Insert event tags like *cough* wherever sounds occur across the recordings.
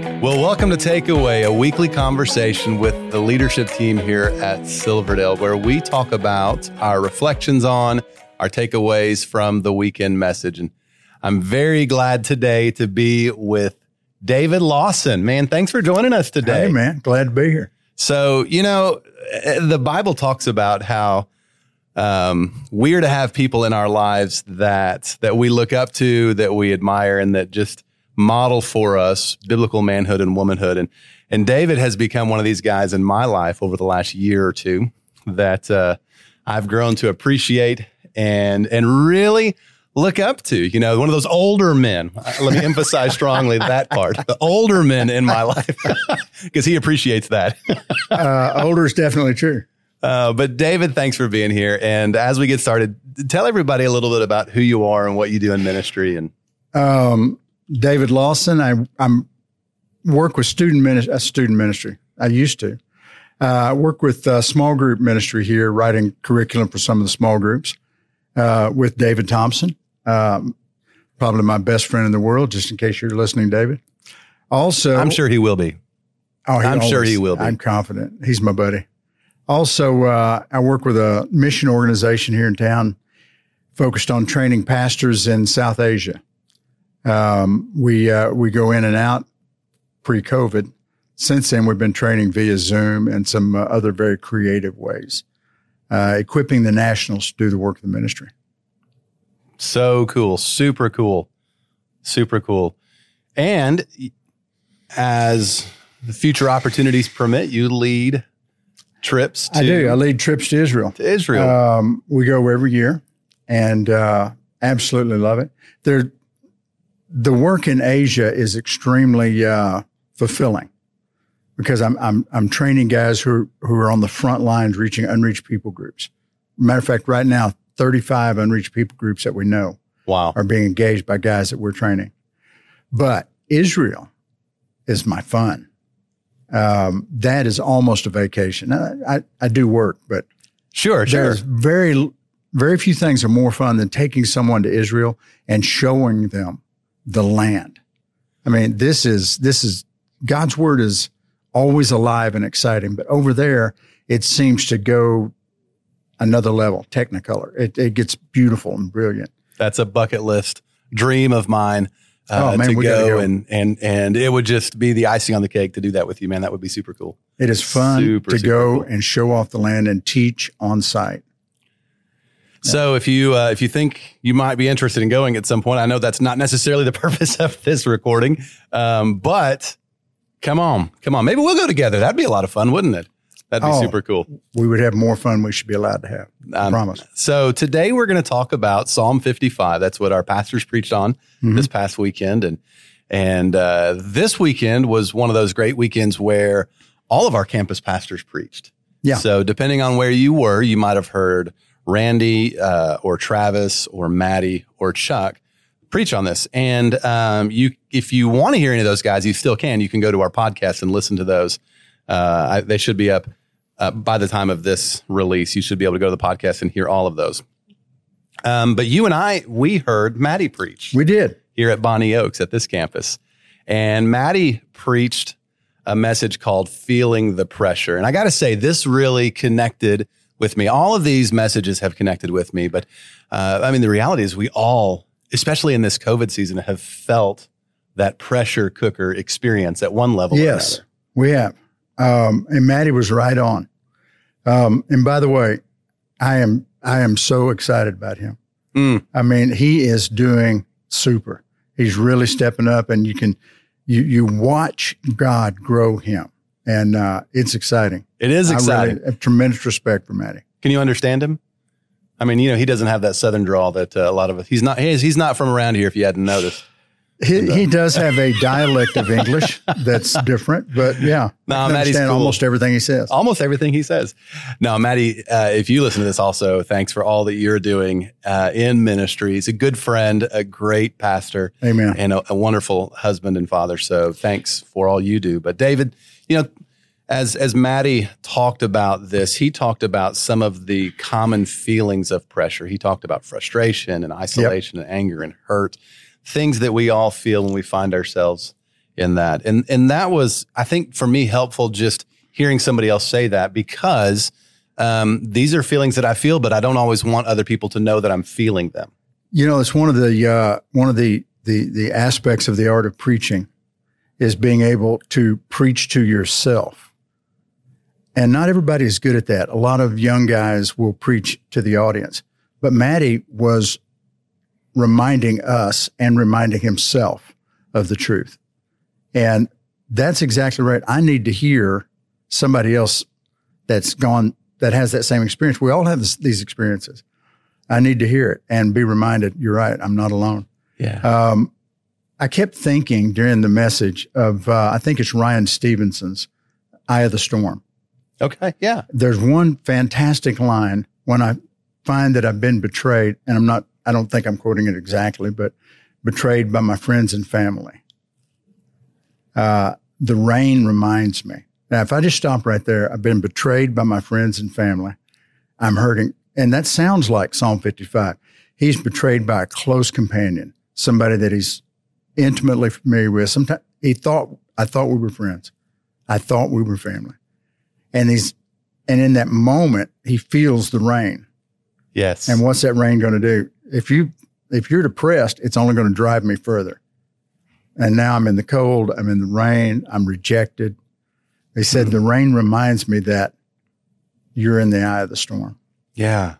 Well, welcome to Takeaway, a weekly conversation with the leadership team here at Silverdale, where we talk about our reflections on our takeaways from the weekend message. And I'm very glad today to be with David Lawson. Man, thanks for joining us today. Hey, man, glad to be here. So, you know, the Bible talks about how um, we're to have people in our lives that that we look up to, that we admire, and that just model for us biblical manhood and womanhood. And and David has become one of these guys in my life over the last year or two that uh, I've grown to appreciate and and really look up to. You know, one of those older men. Let me emphasize strongly that part. The older men in my life *laughs* because he appreciates that. *laughs* uh, older is definitely true. Uh, but David, thanks for being here. And as we get started, tell everybody a little bit about who you are and what you do in ministry. And um, David Lawson. I I'm work with student ministry, uh, student ministry. I used to. Uh, I work with uh, small group ministry here, writing curriculum for some of the small groups uh, with David Thompson, um, probably my best friend in the world. Just in case you're listening, David. Also, I'm sure he will be. Oh, I'm always, sure he will be. I'm confident. He's my buddy. Also, uh, I work with a mission organization here in town focused on training pastors in South Asia. Um, we uh, we go in and out pre-COVID. Since then, we've been training via Zoom and some uh, other very creative ways, uh, equipping the nationals to do the work of the ministry. So cool, super cool, super cool. And as the future opportunities permit, you lead trips. To, I do. I lead trips to Israel. To Israel, um, we go every year, and uh, absolutely love it. There the work in Asia is extremely uh, fulfilling because I'm, I'm, I'm training guys who, who are on the front lines reaching unreached people groups. Matter of fact, right now, 35 unreached people groups that we know wow. are being engaged by guys that we're training. But Israel is my fun. Um, that is almost a vacation. I, I, I do work, but sure, sure. There's very, very few things are more fun than taking someone to Israel and showing them the land. I mean, this is, this is, God's word is always alive and exciting, but over there, it seems to go another level, technicolor. It, it gets beautiful and brilliant. That's a bucket list dream of mine. Uh, oh, man, to go, go, and and and it would just be the icing on the cake to do that with you, man. That would be super cool. It is fun super, to super go cool. and show off the land and teach on site. So if you uh, if you think you might be interested in going at some point, I know that's not necessarily the *laughs* purpose of this recording, um, but come on, come on, maybe we'll go together. That'd be a lot of fun, wouldn't it? That'd be oh, super cool. We would have more fun. We should be allowed to have. I um, promise. So today we're going to talk about Psalm 55. That's what our pastors preached on mm-hmm. this past weekend, and and uh, this weekend was one of those great weekends where all of our campus pastors preached. Yeah. So depending on where you were, you might have heard Randy uh, or Travis or Maddie or Chuck preach on this. And um, you, if you want to hear any of those guys, you still can. You can go to our podcast and listen to those. Uh, I, they should be up uh, by the time of this release. You should be able to go to the podcast and hear all of those. Um, but you and I, we heard Maddie preach. We did here at Bonny Oaks at this campus, and Maddie preached a message called "Feeling the Pressure." And I got to say, this really connected with me. All of these messages have connected with me, but uh, I mean, the reality is we all, especially in this COVID season, have felt that pressure cooker experience at one level. Yes, we have. Um, and Maddie was right on. Um, and by the way, I am I am so excited about him. Mm. I mean, he is doing super. He's really stepping up, and you can you you watch God grow him and uh, it's exciting. It is exciting. I really have tremendous respect for Maddie. Can you understand him? I mean, you know, he doesn't have that southern drawl that uh, a lot of us. He's not. He's, he's not from around here. If you hadn't noticed. He, he does have a dialect of English that's different, but yeah, No, I understand cool. almost everything he says. almost everything he says. No, Maddie, uh, if you listen to this also, thanks for all that you're doing uh, in ministry. He's a good friend, a great pastor, Amen. and a, a wonderful husband and father. So thanks for all you do. But David, you know, as as Maddie talked about this, he talked about some of the common feelings of pressure. He talked about frustration and isolation and anger and hurt, things that we all feel when we find ourselves in that. And and that was, I think, for me, helpful just hearing somebody else say that because um, these are feelings that I feel, but I don't always want other people to know that I'm feeling them. You know, it's one of the uh, one of the, the the aspects of the art of preaching is being able to preach to yourself. And not everybody is good at that. A lot of young guys will preach to the audience. But Maddie was reminding us and reminding himself of the truth. And that's exactly right. I need to hear somebody else that's gone, that has that same experience. We all have this, these experiences. I need to hear it and be reminded, you're right, I'm not alone. Yeah. Um, I kept thinking during the message of, uh, I think it's Ryan Stevenson's Eye of the Storm. Okay. Yeah. There's one fantastic line when I find that I've been betrayed, and I'm not, I don't think I'm quoting it exactly, but betrayed by my friends and family. Uh, the rain reminds me. Now, if I just stop right there, I've been betrayed by my friends and family. I'm hurting. And that sounds like Psalm 55. He's betrayed by a close companion, somebody that he's intimately familiar with. Sometimes he thought, I thought we were friends. I thought we were family. And he's, and in that moment, he feels the rain. Yes. And what's that rain going to do? If you, if you're depressed, it's only going to drive me further. And now I'm in the cold. I'm in the rain. I'm rejected. They said the rain reminds me that you're in the eye of the storm. yeah.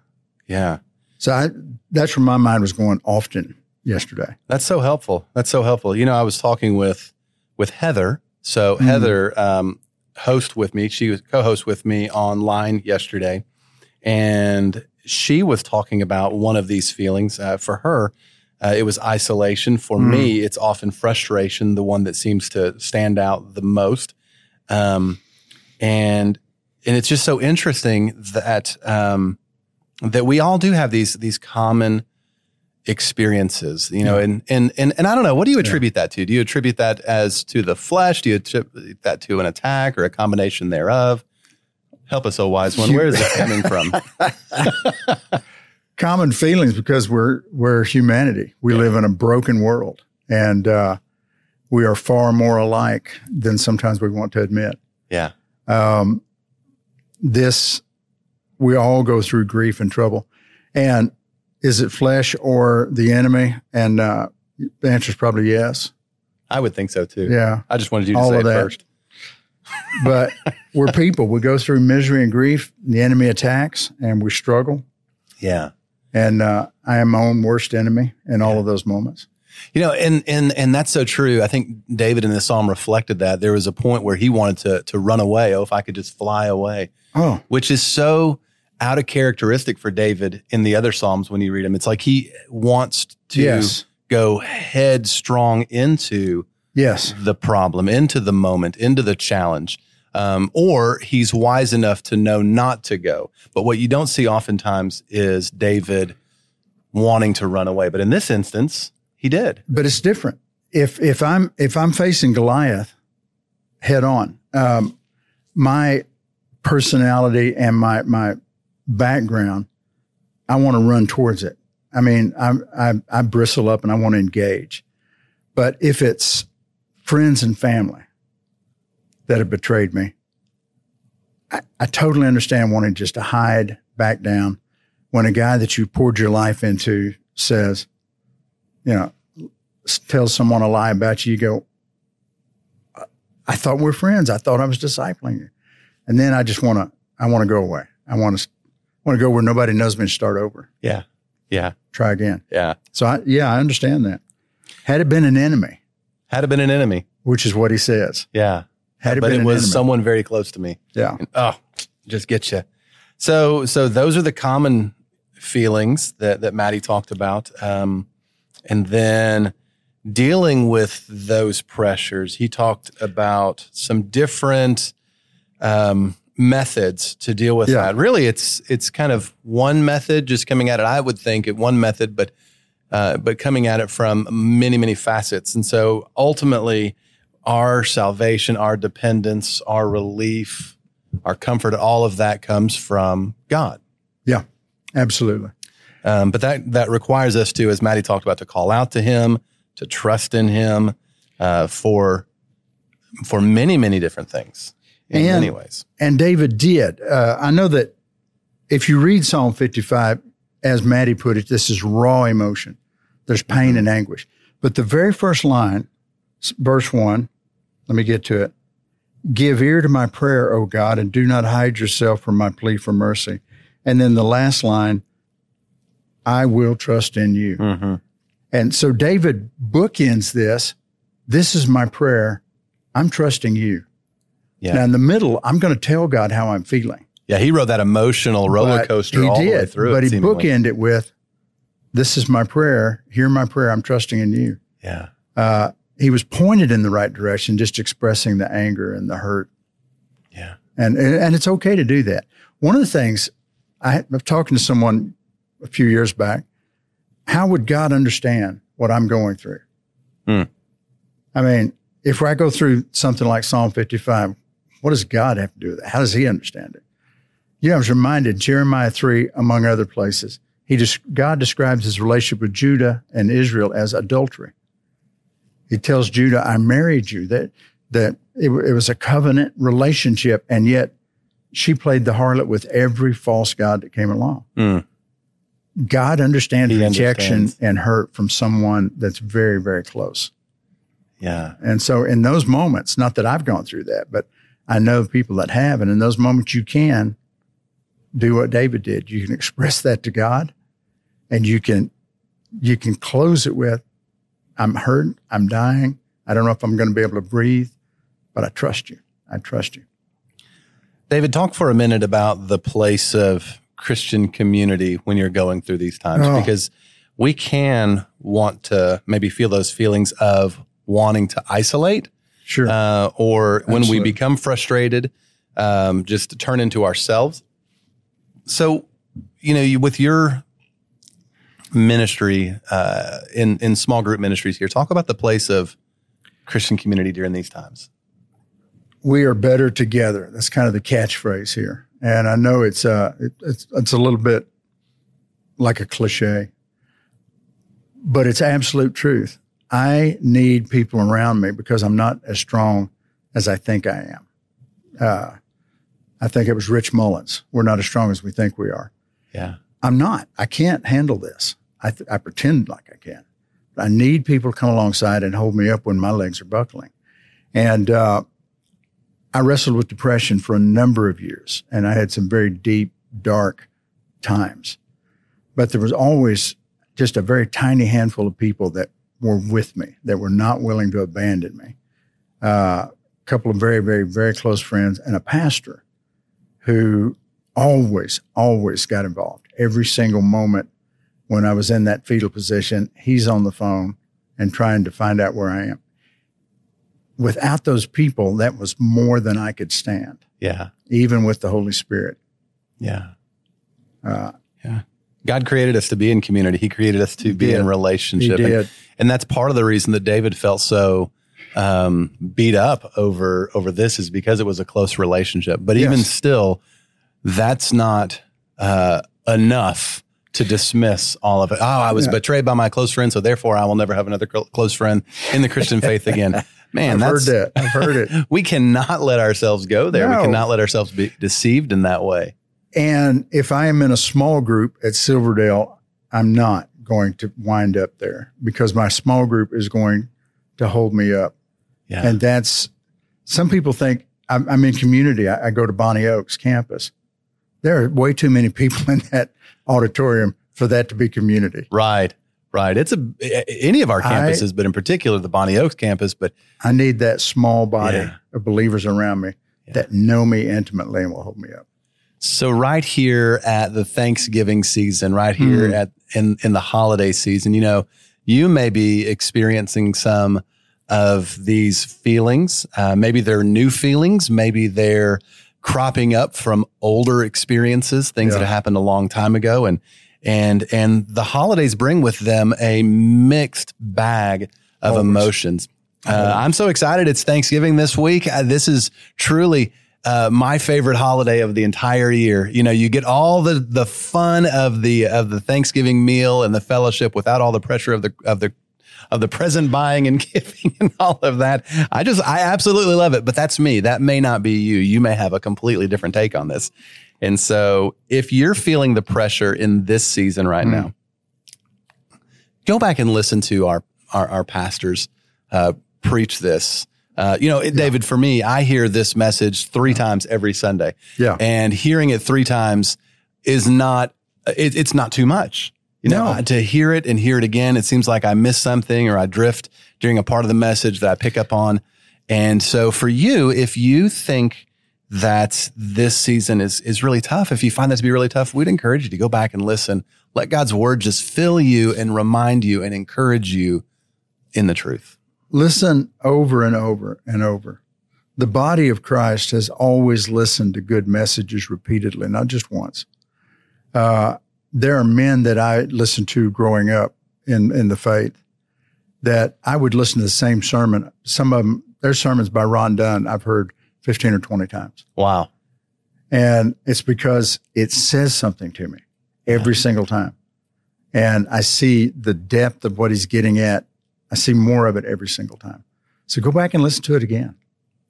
Yeah. So I, that's where my mind was going often yesterday. That's so helpful. That's so helpful. You know, I was talking with with Heather. So Mhm. Heather, um, host with me. She was co-host with me online yesterday, and she was talking about one of these feelings. Uh, for her, uh, it was isolation. For Mm. me, it's often frustration, the one that seems to stand out the most. Um, and and it's just so interesting that um, that we all do have these these common experiences, you know, and, and, and, and I don't know, what do you attribute that to? Do you attribute that as to the flesh? Do you attribute that to an attack or a combination thereof? Help us, oh wise one. Where is this coming from? *laughs* Common feelings because we're, we're humanity. We live in a broken world and, uh, we are far more alike than sometimes we want to admit. Yeah. um, this we all go through grief and trouble and is it flesh or the enemy and uh, the answer is probably yes I would think so too. yeah I just wanted you to All say it that. first. But we're people we go through misery and grief the enemy attacks and we struggle Yeah. and uh, i am my own worst enemy in all of those moments You know, and and and that's so true. I think David in the psalm reflected that. There was a point where he wanted to to run away. Oh, if I could just fly away. oh which is so out of characteristic for David in the other Psalms when you read them. It's like he wants to yes go headstrong into yes the problem, into the moment, into the challenge. Um, or he's wise enough to know not to go. But what you don't see oftentimes is David wanting to run away. But in this instance, he did. but it's different. If if I'm if I'm facing Goliath head on, um, my personality and my my background, I want to run towards it. I mean, I, I I bristle up and I want to engage. But if it's friends and family that have betrayed me, I, I totally understand wanting just to hide, back down. When a guy that you poured your life into says, you know, tells someone a lie about you, you go, I thought we were friends. I thought I was discipling you. And then I just want to, I want to go away. I want to, want to go where nobody knows me and start over, Yeah. Yeah. try again. Yeah. So I, yeah, I understand that. Had it been an enemy, Had it been an enemy. which is what he says, Yeah. had it but been it was enemy, someone very close to me. yeah, Oh, just get you. So, so those are the common feelings that that Maddie talked about, um, and then dealing with those pressures. He talked about some different um, methods to deal with Yeah. that. Really, it's it's kind of one method, just coming at it. I would think it one method, but uh, but coming at it from many many facets. And so ultimately, our salvation, our dependence, our relief, our comfort, all of that comes from God. Yeah, absolutely. Um, but that that requires us to, as Maddie talked about, to call out to Him, to trust in Him uh, for for many many different things in And- many ways. And David did. Uh, I know that if you read Psalm 55, as Maddie put it, this is raw emotion. There's pain and anguish. But the very first line, verse one, let me get to it. Give ear to my prayer, O God, and do not hide yourself from my plea for mercy. And then the last line, I will trust in you. Mm-hmm. And so David bookends this. This is my prayer. I'm trusting you. Yeah. Now in the middle, I'm going to tell God how I'm feeling. Yeah, he rode that emotional roller coaster he all did, the way through. But it, he seemingly. bookended it with, "This is my prayer. Hear my prayer. I'm trusting in you." Yeah, Uh, he was pointed in the right direction, just expressing the anger and the hurt, yeah, and and, and it's okay to do that. One of the things I was talking to someone a few years back. How would God understand what I'm going through? Hmm. I mean, if I go through something like Psalm 55, what does God have to do with it? How does He understand it? Know, I was reminded Jeremiah 3, among other places. He just, God describes his relationship with Judah and Israel as adultery. He tells Judah, I married you, that, that it, it was a covenant relationship, and yet she played the harlot with every false God that came along. Mm. God understands He rejection understands. and hurt from someone that's very, very close. yeah, And so in those moments, not that I've gone through that, but I know people that have. And in those moments, you can do what David did. You can express that to God and you can, you can close it with, I'm hurt. I'm dying. I don't know if I'm going to be able to breathe, but I trust you. I trust you. David, talk for a minute about the place of Christian community when you're going through these times, Oh. because we can want to maybe feel those feelings of wanting to isolate, Sure. uh, or when we become frustrated, um, just to turn into ourselves. So, you know, you, with your ministry uh, in in small group ministries here, talk about the place of Christian community during these times. we are better together. That's kind of the catchphrase here. And I know it's uh it, it's it's a little bit like a cliche, but it's absolute truth. I need people around me because I'm not as strong as I think I am. Uh, I think it was Rich Mullins. We're not as strong as we think we are. Yeah, I'm not. I can't handle this. I, th- I pretend like I can. I need people to come alongside and hold me up when my legs are buckling. And uh, I wrestled with depression for a number of years, and I had some very deep, dark times. But there was always just a very tiny handful of people that were with me, that were not willing to abandon me. Uh, a couple of very, very, very close friends, and a pastor who always, always got involved. Every single moment when I was in that fetal position, he's on the phone and trying to find out where I am. Without those people, that was more than I could stand, yeah, even with the Holy Spirit. yeah. Uh, yeah. God created us to be in community. He created us to be did. in relationship. And, did. and that's part of the reason that David felt so um, beat up over over this is because it was a close relationship. But even Yes. still, that's not uh, enough to dismiss all of it. Oh, I was Yeah. betrayed by my close friend, so therefore I will never have another cl- close friend in the Christian faith again. *laughs* Man, I've that's heard that. I've heard it. *laughs* we cannot let ourselves go there. No. We cannot let ourselves be deceived in that way. And if I am in a small group at Silverdale, I'm not going to wind up there because my small group is going to hold me up. Yeah. And that's, some people think I'm, I'm in community. I, I go to Bonny Oaks campus. There are way too many people *laughs* in that auditorium for that to be community. Right, right. It's a any of our I- campuses, but in particular the Bonny Oaks campus. But I need that small body Yeah. of believers around me Yeah. that know me intimately and will hold me up. So right here at the Thanksgiving season, right here Mm. at in in the holiday season, you know, you may be experiencing some of these feelings. Uh, maybe they're new feelings. Maybe they're cropping up from older experiences, things that happened a long time ago, and and and the holidays bring with them a mixed bag of Always. emotions. Uh, I'm so excited! It's Thanksgiving this week. Uh, this is truly uh, my favorite holiday of the entire year. You know, you get all the the fun of the of the Thanksgiving meal and the fellowship without all the pressure of the of the of the present buying and *laughs* giving and all of that. I just I absolutely love it. But that's me. That may not be you. You may have a completely different take on this. And so, if you're feeling the pressure in this season right Mm. now, go back and listen to our our, our pastors uh, preach this. Uh, you know, it- David, for me, I hear this message three times every Sunday, Yeah. and hearing it three times is not it, it's not too much. You know, No. to hear it and hear it again, it seems like I miss something or I drift during a part of the message that I pick up on. And so, for you, if you think that this season is is really tough, if you find that to be really tough, we'd encourage you to go back and listen. Let God's word just fill you and remind you and encourage you in the truth. Listen over and over and over. The body of Christ has always listened to good messages repeatedly, not just once. Uh, there are men that I listened to growing up in, in the faith that I would listen to the same sermon. Some of them, their sermons by Ron Dunn, I've heard 15 or 20 times. Wow. And it's because it says something to me every single time. And I see the depth of what he's getting at. I see more of it every single time. So go back and listen to it again.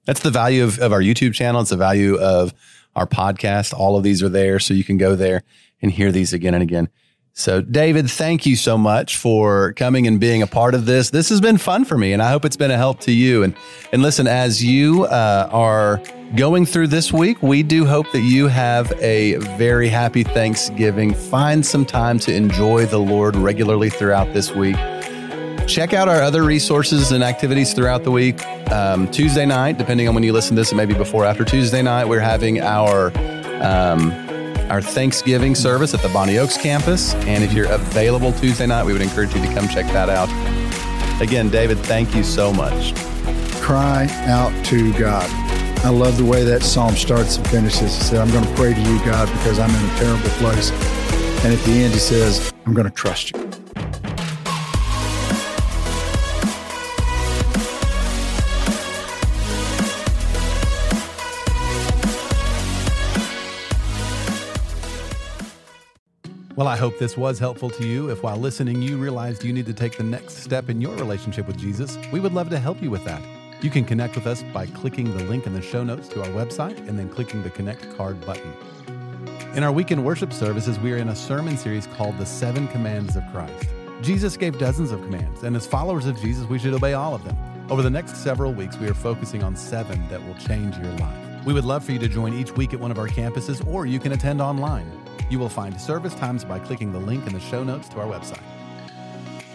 That's the value of, of our YouTube channel. It's the value of our podcast. All of these are there. So you can go there and hear these again and again. So, David, thank you so much for coming and being a part of this. This has been fun for me, and I hope it's been a help to you. And and listen, as you uh, are going through this week, we do hope that you have a very happy Thanksgiving. Find some time to enjoy the Lord regularly throughout this week check out our other resources and activities throughout the week. Um, Tuesday night, depending on when you listen to this, it may be before or after Tuesday night, we're having our um, our Thanksgiving service at the Bonny Oaks campus. And if you're available Tuesday night, we would encourage you to come check that out. Again, David, thank you so much. Cry out to God. I love the way that psalm starts and finishes. He said, I'm going to pray to you, God, because I'm in a terrible place. And at the end, he says, I'm going to trust you. Well, I hope this was helpful to you. If while listening, you realized you need to take the next step in your relationship with Jesus, we would love to help you with that. You can connect with us by clicking the link in the show notes to our website and then clicking the Connect card button. In our weekend worship services, we are in a sermon series called The Seven Commands of Christ. Jesus gave dozens of commands, and as followers of Jesus, we should obey all of them. Over the next several weeks, we are focusing on seven that will change your life. We would love for you to join each week at one of our campuses, or you can attend online. You will find service times by clicking the link in the show notes to our website.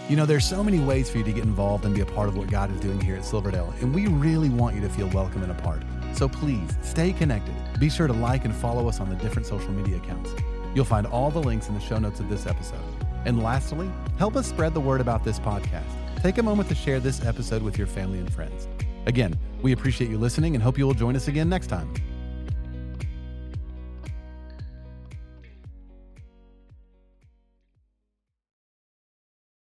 You know, there's so many ways for you to get involved and be a part of what God is doing here at Silverdale, and we really want you to feel welcome and a part. So please stay connected. Be sure to like and follow us on the different social media accounts. You'll find all the links in the show notes of this episode. And lastly, help us spread the word about this podcast. Take a moment to share this episode with your family and friends. Again, we appreciate you listening and hope you will join us again next time.